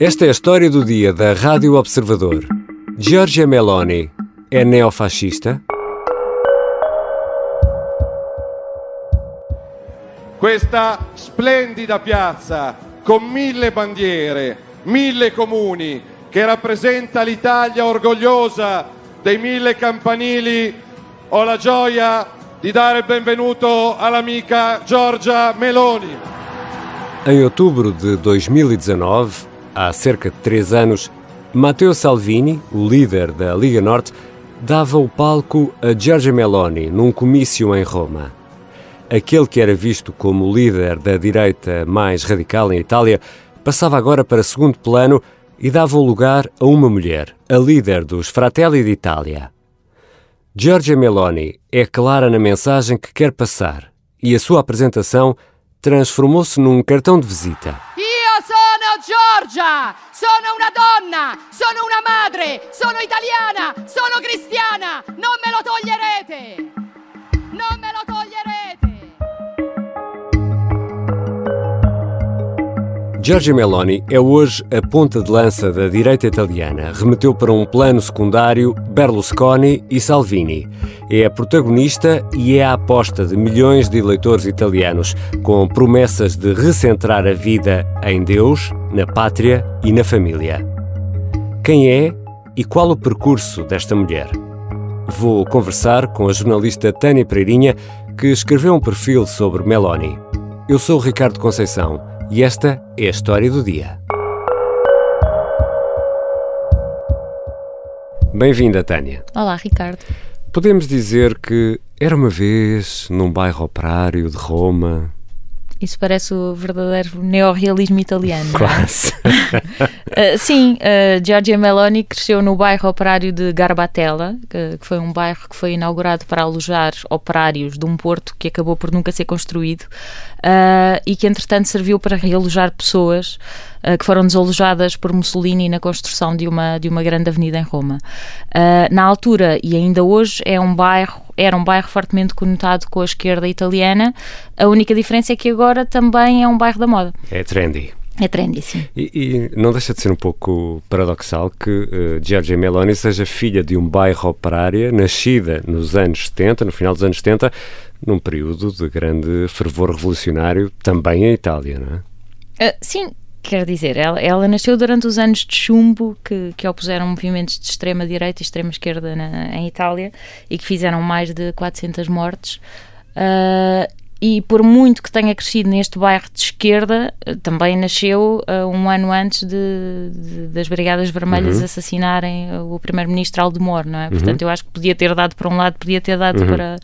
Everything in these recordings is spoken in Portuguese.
Esta é a história do dia da Rádio Observador. Giorgia Meloni é neofascista? Questa splendida piazza con mille bandiere, mille comuni, che rappresenta l'Italia orgogliosa dei mille campanili, ho la gioia di dare il benvenuto all'amica Giorgia Meloni. Em outubro de 2019, há cerca de três anos, Matteo Salvini, o líder da Liga Norte, dava o palco a Giorgia Meloni num comício em Roma. Aquele que era visto como líder da direita mais radical em Itália passava agora para segundo plano e dava o lugar a uma mulher, a líder dos Fratelli d'Italia. Giorgia Meloni é clara na mensagem que quer passar e a sua apresentação transformou-se num cartão de visita. Giorgia, sono una donna, sono una madre, sono italiana, sono cristiana, non me lo toglierete! Giorgia Meloni é hoje a ponta de lança da direita italiana. Remeteu para um plano secundário Berlusconi e Salvini. É a protagonista e é a aposta de milhões de eleitores italianos, com promessas de recentrar a vida em Deus, na pátria e na família. Quem é e qual o percurso desta mulher? Vou conversar com a jornalista Tânia Pereirinha, que escreveu um perfil sobre Meloni. Eu sou Ricardo Conceição e esta é a história do dia. Bem-vinda, Tânia. Olá, Ricardo. Podemos dizer que era uma vez num bairro operário de Roma. Isso parece o verdadeiro neorrealismo italiano. é? Quase. Uh, sim, uh, Giorgia Meloni cresceu no bairro operário de Garbatella, que, que foi um bairro que foi inaugurado para alojar operários de um porto que acabou por nunca ser construído uh, e que, entretanto, serviu para realojar pessoas que foram desalojadas por Mussolini na construção de uma, de uma grande avenida em Roma. Na altura e ainda hoje é um bairro, era um bairro fortemente conotado com a esquerda italiana. A única diferença é que agora também é um bairro da moda. É trendy. É trendy, sim. E, e não deixa de ser um pouco paradoxal que uh, Giorgia Meloni seja filha de um bairro operária, nascida nos anos 70, no final dos anos 70, num período de grande fervor revolucionário também em Itália, não é? Uh, sim, quer dizer, ela, ela nasceu durante os anos de chumbo que, que opuseram movimentos de extrema-direita e extrema-esquerda na- em Itália e que fizeram mais de 400 mortes. Uh, e por muito que tenha crescido neste bairro de esquerda, uh, também nasceu uh, um ano antes de, de- das Brigadas Vermelhas assassinarem uh, o primeiro-ministro Aldemor, não é? Portanto, eu acho que podia ter dado para um lado, podia ter dado para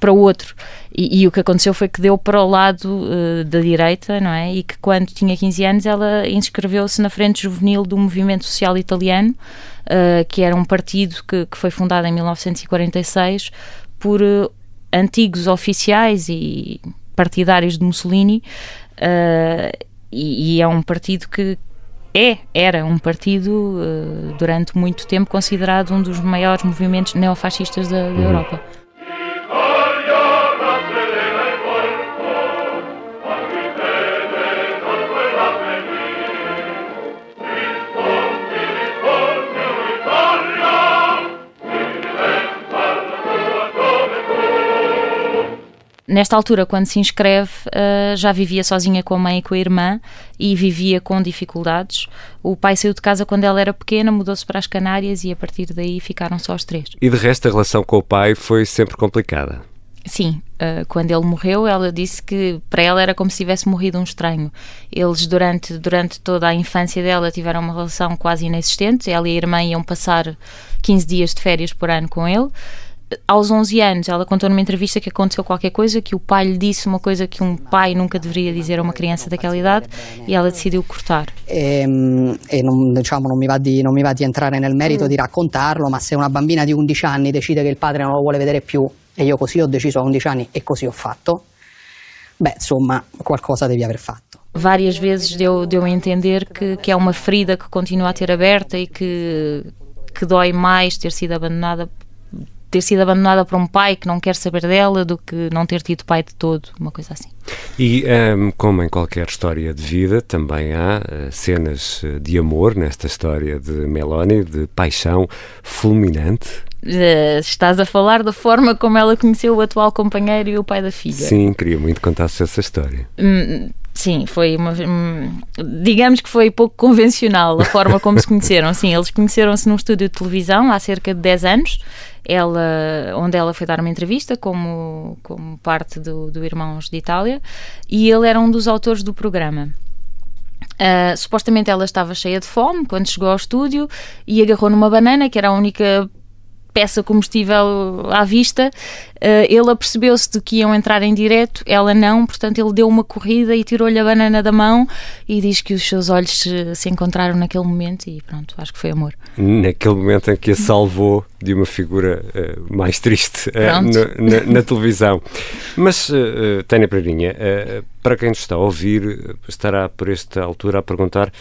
para o outro. E, e o que aconteceu foi que deu para o lado eh, da direita, não é? E que quando tinha 15 anos ela inscreveu-se na frente juvenil do movimento social italiano, eh, que era um partido que, que foi fundado em 1946 por eh, antigos oficiais e partidários de Mussolini. eh, e, e é um partido que é, era um partido eh, durante muito tempo considerado um dos maiores movimentos neofascistas da, da Europa. Nesta altura, quando se inscreve, eh, já vivia sozinha com a mãe e com a irmã e vivia com dificuldades. O pai saiu de casa quando ela era pequena, mudou-se para as Canárias e a partir daí ficaram só os três. E de resto a relação com o pai foi sempre complicada. Sim, eh, quando ele morreu, ela disse que para ela era como se tivesse morrido um estranho. Eles, durante, durante toda a infância dela, tiveram uma relação quase inexistente. Ela e a irmã iam passar 15 dias de férias por ano com ele. Aos 11 anos, ela contou numa entrevista que aconteceu qualquer coisa, que o pai lhe disse uma coisa que um pai nunca deveria dizer a uma criança daquela idade e ela decidiu cortar. Ehm, e non, diciamo, non, mi va di, non mi va di entrare nel merito di raccontarlo, ma se una bambina di 11 anni decide che il padre non lo vuole vedere più e io così ho deciso a 11 anni e così ho fatto, beh, insomma, qualcosa devi aver fatto. várias vezes deu, deu a entender que, que é uma ferida que continua a ter aberta e que, que dói mais ter sido abandonada ter sido abandonada por um pai que não quer saber dela do que não ter tido pai de todo, uma coisa assim. E um, como em qualquer história de vida, também há uh, cenas eh, de amor nesta história de Melanie, de paixão fulminante. Uh, estás a falar da forma como ela conheceu o atual companheiro e o pai da filha. Sim, queria muito contar-se essa história. Hum, sim, foi uma. Hum, digamos que foi pouco convencional a forma como se conheceram. Sim, eles conheceram-se num estúdio de televisão há cerca de 10 anos ela, onde ela foi dar uma entrevista como, como parte do, do Irmãos de Itália, e ele era um dos autores do programa. Uh, supostamente ela estava cheia de fome quando chegou ao estúdio e agarrou numa banana, que era a única peça comestível à vista, uh, ele apercebeu-se de que iam entrar em direto, ela não, portanto ele deu uma corrida e tirou-lhe a banana da mão e diz que os seus olhos se, se, encontraram naquele momento e pronto, acho que foi amor. Naquele momento em que a salvou de uma figura uh, mais triste uh, na, na, na, televisão. Mas, uh, Tânia Pereirinha, para quem nos está a ouvir, estará por esta altura a perguntar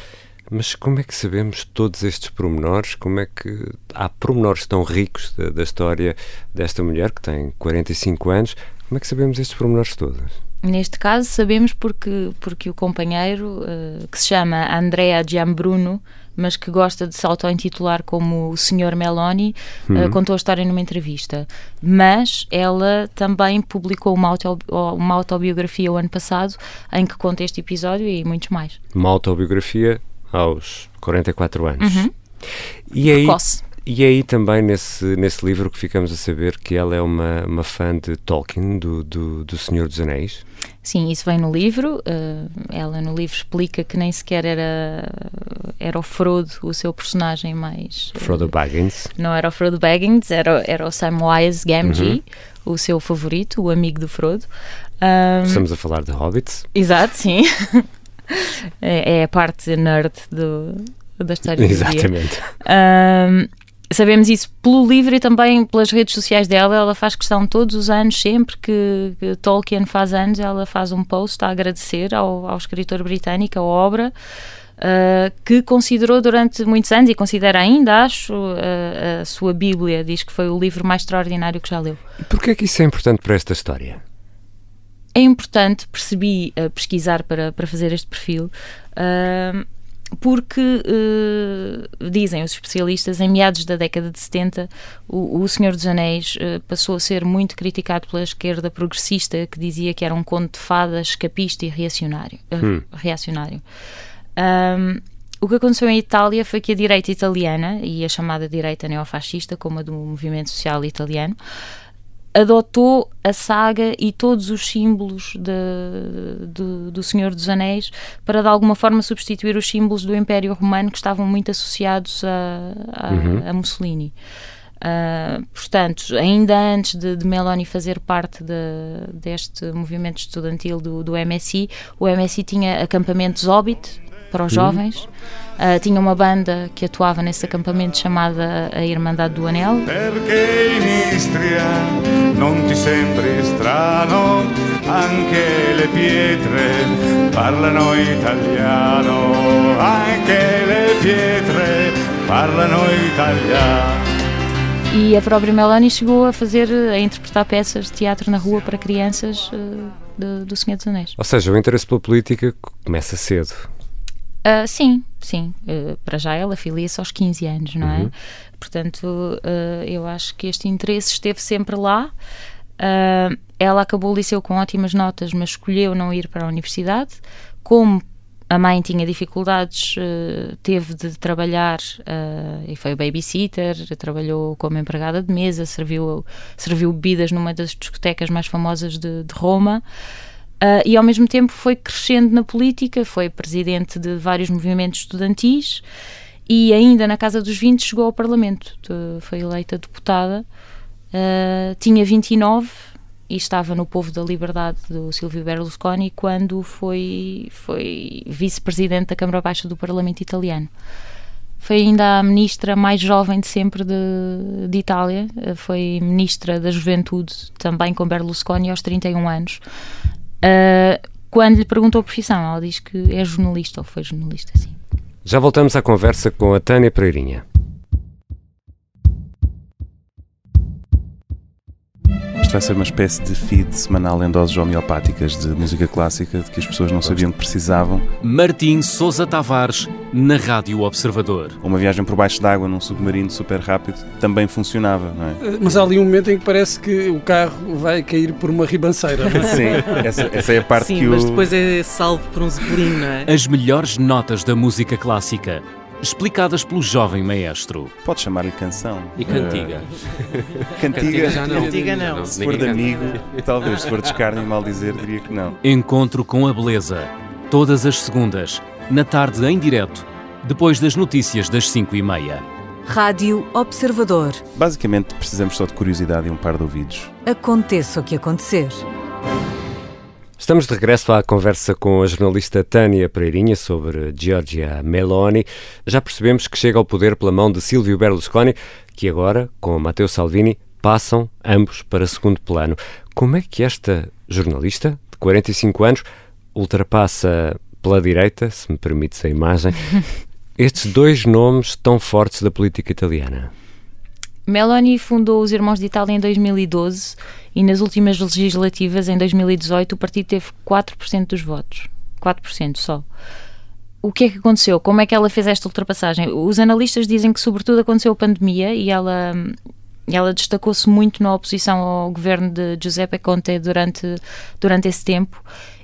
mas como é que sabemos todos estes pormenores? Como é que há pormenores tão ricos da, da, história desta mulher que tem 45 anos? Como é que sabemos estes pormenores todos? Neste caso sabemos porque, porque o companheiro, uh, que se chama Andrea Giambruno, mas que gosta de se auto-intitular como o Sr. Meloni, eh, uhum. uh, contou a história numa entrevista. Mas ela também publicou uma, auto, uma autobiografia o ano passado em que conta este episódio e muitos mais. Uma autobiografia aos 44 anos. Uhum. E aí, E aí também nesse, nesse livro que ficamos a saber que ela é uma, uma fã de Tolkien, do, do, do Senhor dos Anéis. Sim, isso vem no livro. Uh, ela no livro explica que nem sequer era, era o Frodo o seu personagem mais. Eh, Frodo Baggins. Não era o Frodo Baggins, era, era o Samwise Gamgee, uhum. o seu favorito, o amigo do Frodo. Um, Estamos a falar de hobbits. Exato, sim. é, é, a parte nerd do, da história Exatamente. Um, sabemos isso pelo livro e também pelas redes sociais dela. Ela faz questão todos os anos, sempre que, que Tolkien faz anos, ela faz um post a agradecer ao, ao escritor britânico a obra. Uh, que considerou durante muitos anos e considera ainda, acho, uh, a sua Bíblia. Diz que foi o livro mais extraordinário que já leu. E porquê é que isso é importante para esta história? É importante, percebi a pesquisar para, para fazer este perfil, uh, porque uh, dizem os especialistas, em meados da década de 70, o, o Senhor dos Anéis uh, passou a ser muito criticado pela esquerda progressista, que dizia que era um conto de fadas escapista e reacionário. Hum. reacionário. Um, o que aconteceu em Itália foi que a direita italiana, e a chamada direita neofascista, como a do movimento social italiano, adotou a saga e todos os símbolos de, de, do Senhor dos Anéis para de alguma forma substituir os símbolos do Império Romano que estavam muito associados a, a, uhum. a Mussolini. Uh, portanto, ainda antes de, de Meloni fazer parte de, deste movimento estudantil do, do MSI, o MSI tinha acampamentos Hobbit para os jovens. Uh, tinha uma banda que atuava nesse acampamento chamada a Irmandade do Anel. Perché in Istria non ti sembri strano, anche le pietre parlano italiano, anche le pietre parlano italiano. E a própria Melanie chegou a fazer, a interpretar peças de teatro na rua para crianças uh, do, do Senhor dos Anéis. Ou seja, o interesse pela política começa cedo. Uh, sim, sim. Uh, para já ela filia-se aos 15 anos, não é? Uhum. Portanto, uh, eu acho que este interesse esteve sempre lá. ela acabou o liceu com ótimas notas, mas escolheu não ir para a universidade. Como a mãe tinha dificuldades, teve de trabalhar e foi babysitter, trabalhou como empregada de mesa, serviu, serviu bebidas numa das discotecas mais famosas de, de Roma. Uh, e ao mesmo tempo foi crescendo na política, foi presidente de vários movimentos estudantis e ainda na Casa dos 20 chegou ao Parlamento, foi eleita deputada, uh, tinha 29 e estava no Povo da Liberdade do Silvio Berlusconi quando foi, foi vice-presidente da Câmara Baixa do Parlamento italiano. Foi ainda a ministra mais jovem de sempre de, de Itália, foi ministra da Juventude também com Berlusconi aos 31 anos. Uh, quando lhe perguntou a profissão, ela diz que é jornalista ou foi jornalista, sim. Já voltamos à conversa com a Tânia Pereirinha. Isto vai ser uma espécie de feed semanal em doses homeopáticas de música clássica de que as pessoas não sabiam que precisavam. Martim Sousa Tavares, na Rádio Observador. Uma viagem por baixo d'água num submarino super rápido também funcionava, não é? Mas há ali um momento em que parece que o carro vai cair por uma ribanceira. não é? Sim, essa, essa é a parte Sim, que mas o... depois é salvo por um zeppelin, não é? As melhores notas da música clássica, explicadas pelo jovem maestro. Pode chamar-lhe canção. E cantiga? Eh, cantiga, já não. Cantiga não. Se for de amigo, talvez. Se for de escárnio e mal dizer, diria que não. Encontro com a beleza, todas as segundas, na tarde em direto, depois das notícias das 5 e meia. Rádio Observador. Basicamente, precisamos só de curiosidade e um par de ouvidos. Aconteça o que acontecer. Estamos de regresso à conversa com a jornalista Tânia Pereirinha sobre Giorgia Meloni. Já percebemos que chega ao poder pela mão de Silvio Berlusconi, que agora, com Matteo Salvini, passam ambos para segundo plano. Como é que esta jornalista, de 45 anos, ultrapassa pela direita, se me permites a imagem, estes dois nomes tão fortes da política italiana? Meloni fundou os Irmãos de Itália em 2012 e nas últimas legislativas, em 2018, o partido teve 4% dos votos. 4% só. O que é que aconteceu? Como é que ela fez esta ultrapassagem? Os analistas dizem que, sobretudo, aconteceu a pandemia e ela, ela destacou-se muito na oposição ao governo de Giuseppe Conte durante, durante esse tempo.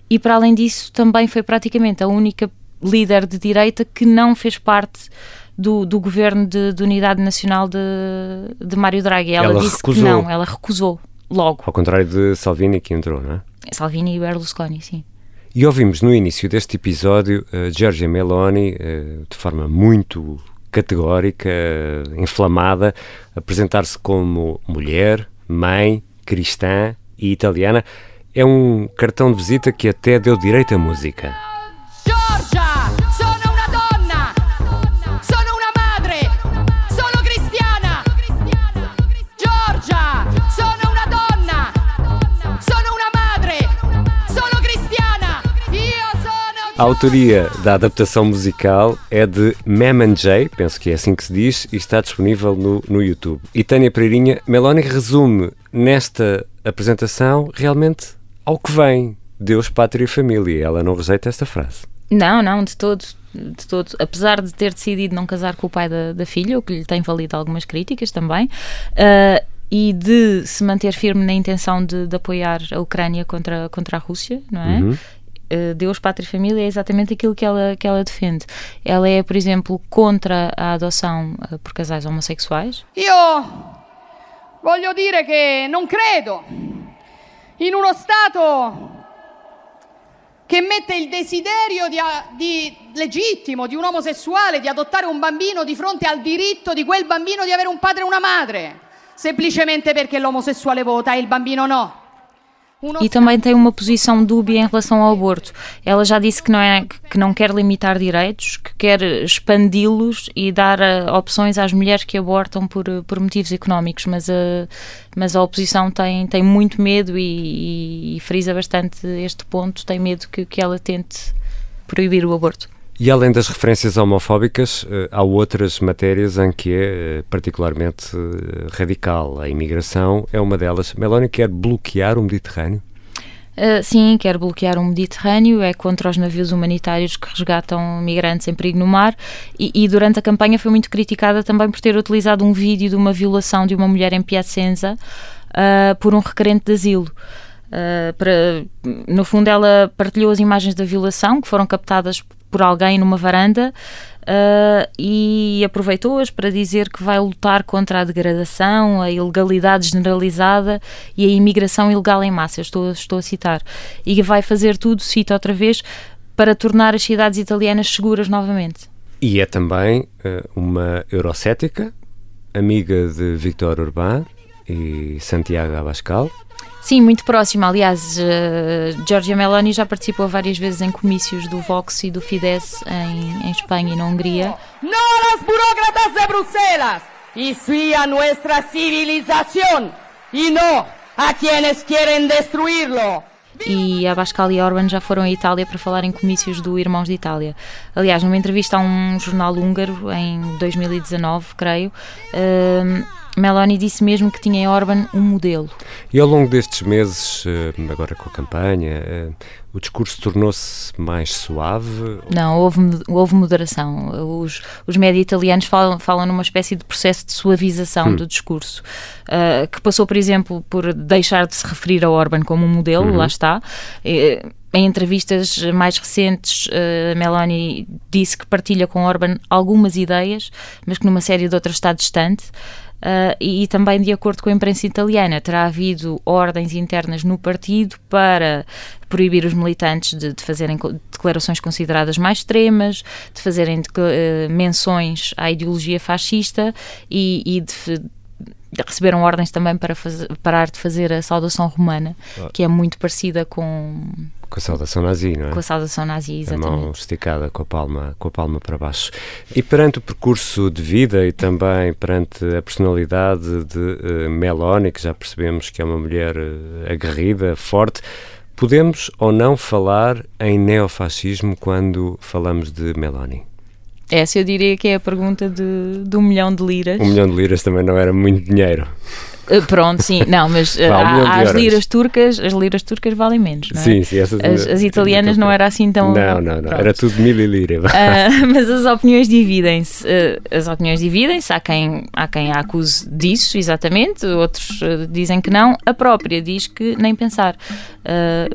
E, para além disso, também foi praticamente a única líder de direita que não fez parte do, do governo de, de unidade nacional de, de Mário Draghi. Ela, Ela disse recusou. que não, ela recusou logo. Ao contrário de Salvini, que entrou, não é? Salvini e Berlusconi, sim. E ouvimos no início deste episódio a Giorgia Meloni, eh, de forma muito categórica, eh, inflamada, apresentar-se como mulher, mãe, cristã e italiana. É um cartão de visita que até deu direito à música. A autoria da adaptação musical é de Meman J, penso que é assim que se diz, e está disponível no, no YouTube. E Tânia Pereirinha, Meloni resume nesta apresentação realmente ao que vem Deus, Pátria e Família. Ela não rejeita esta frase. Não, não, de todo. De todo. Apesar de ter decidido não casar com o pai da, da filha, o que lhe tem valido algumas críticas também, ah, e de se manter firme na intenção de, de apoiar a Ucrânia contra, contra a Rússia, não é? Uhum. Uh, Deus, Pátria e Família é exatamente aquilo que ela, que ela defende. Ela é, por exemplo, contra a adoção uh, por casais homossexuais. Io voglio dire che non credo in uno Stato che mette il desiderio di, di- legittimo di un omosessuale di adottare un bambino di fronte al diritto di quel bambino di avere un padre e una madre, semplicemente perché l'omosessuale vota e il bambino no. E também tem uma posição dúbia em relação ao aborto. Ela já disse que não, é, que não quer limitar direitos, que quer expandi-los e dar eh, opções às mulheres que abortam por, eh, por motivos económicos, mas a, mas a oposição tem, tem muito medo e, e, e frisa bastante este ponto, tem medo que, que ela tente proibir o aborto. E além das referências homofóbicas, eh, há outras matérias em que é eh, particularmente eh, radical. A imigração é uma delas. Meloni quer bloquear o Mediterrâneo? Uh, sim, quer bloquear o Mediterrâneo, é contra os navios humanitários que resgatam migrantes em perigo no mar e, e durante a campanha foi muito criticada também por ter utilizado um vídeo de uma violação de uma mulher em Piacenza uh, por um requerente de asilo. Uh, para, no fundo, ela partilhou as imagens da violação que foram captadas por alguém numa varanda uh, e aproveitou-as para dizer que vai lutar contra a degradação, a ilegalidade generalizada e a imigração ilegal em massa. Estou, estou a citar. E vai fazer tudo, cito outra vez, para tornar as cidades italianas seguras novamente. E é também eh, uma eurocética, amiga de Victor Orbán e Santiago Abascal. Sim, muito próxima. Aliás, uh, Giorgia Meloni já participou várias vezes em comícios do Vox e do Fidesz em, em Espanha e na Hungria. No a las burócratas de Bruselas, y sí a nuestra civilización, y no a quienes quieren destruirlo. E Abascal e Orban já foram à Itália para falar em comícios do Irmãos de Itália. Aliás, numa entrevista a um jornal húngaro em 2019, creio, uh, Meloni disse mesmo que tinha em Orban um modelo. E ao longo destes meses, eh, agora com a campanha, eh, o discurso tornou-se mais suave? Não, houve, houve moderação. Os, os média italianos falam, falam numa espécie de processo de suavização hum. do discurso, uh, que passou, por exemplo, por deixar de se referir a Orban como um modelo, uhum. lá está. Em entrevistas mais recentes, uh, Meloni disse que partilha com Orban algumas ideias, mas que numa série de outras está distante. Uh, e, e, também de acordo com a imprensa italiana, terá havido ordens internas no partido para proibir os militantes de, de fazerem declarações consideradas mais extremas, de fazerem de, uh, menções à ideologia fascista e, e de, receberam ordens também para parar de fazer a saudação romana, ah. que é muito parecida com com a saudação nazi, não é? Com a saudação nazi, exatamente. A mão esticada com a palma, com a palma para baixo. E perante o percurso de vida e também perante a personalidade de uh, Meloni, que já percebemos que é uma mulher uh, aguerrida, forte, podemos ou não falar em neofascismo quando falamos de Meloni? Essa eu diria que é a pergunta de, de um milhão de liras. Um milhão de liras também não era muito dinheiro. Uh, pronto, sim, não, mas uh, há, as liras turcas, as liras turcas valem menos, não é? Sim, sim, essas as, as italianas não era assim tão. Não, não, não, era tudo mil e lira. Uh, mas as opiniões dividem-se. Uh, as opiniões dividem-se, há quem, há quem a acuse disso, exatamente, outros uh, dizem que não. A própria diz que nem pensar.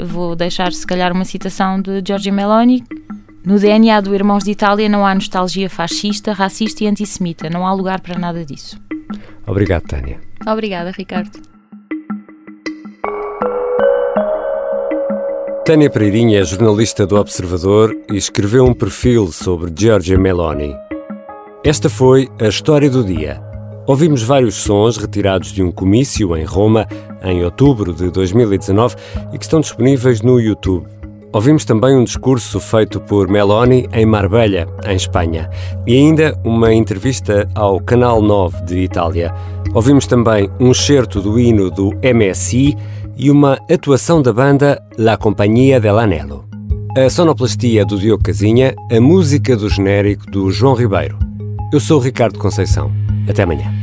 vou deixar, se calhar, uma citação de Giorgio Meloni no DNA do Irmãos de Itália não há nostalgia fascista, racista e antissemita. Não há lugar para nada disso. Obrigado, Tânia. Obrigada, Ricardo. Tânia Pereirinha é jornalista do Observador e escreveu um perfil sobre Giorgia Meloni. Esta foi a história do dia. Ouvimos vários sons retirados de um comício em Roma em outubro de 2019 e que estão disponíveis no YouTube. Ouvimos também um discurso feito por Meloni em Marbella, em Espanha, e ainda uma entrevista ao Canal 9 de Itália. Ouvimos também um certo do hino do MSI e uma atuação da banda La Companhia dell'Anello. A sonoplastia do Diogo Casinha, a música do genérico do João Ribeiro. Eu sou o Ricardo Conceição. Até amanhã.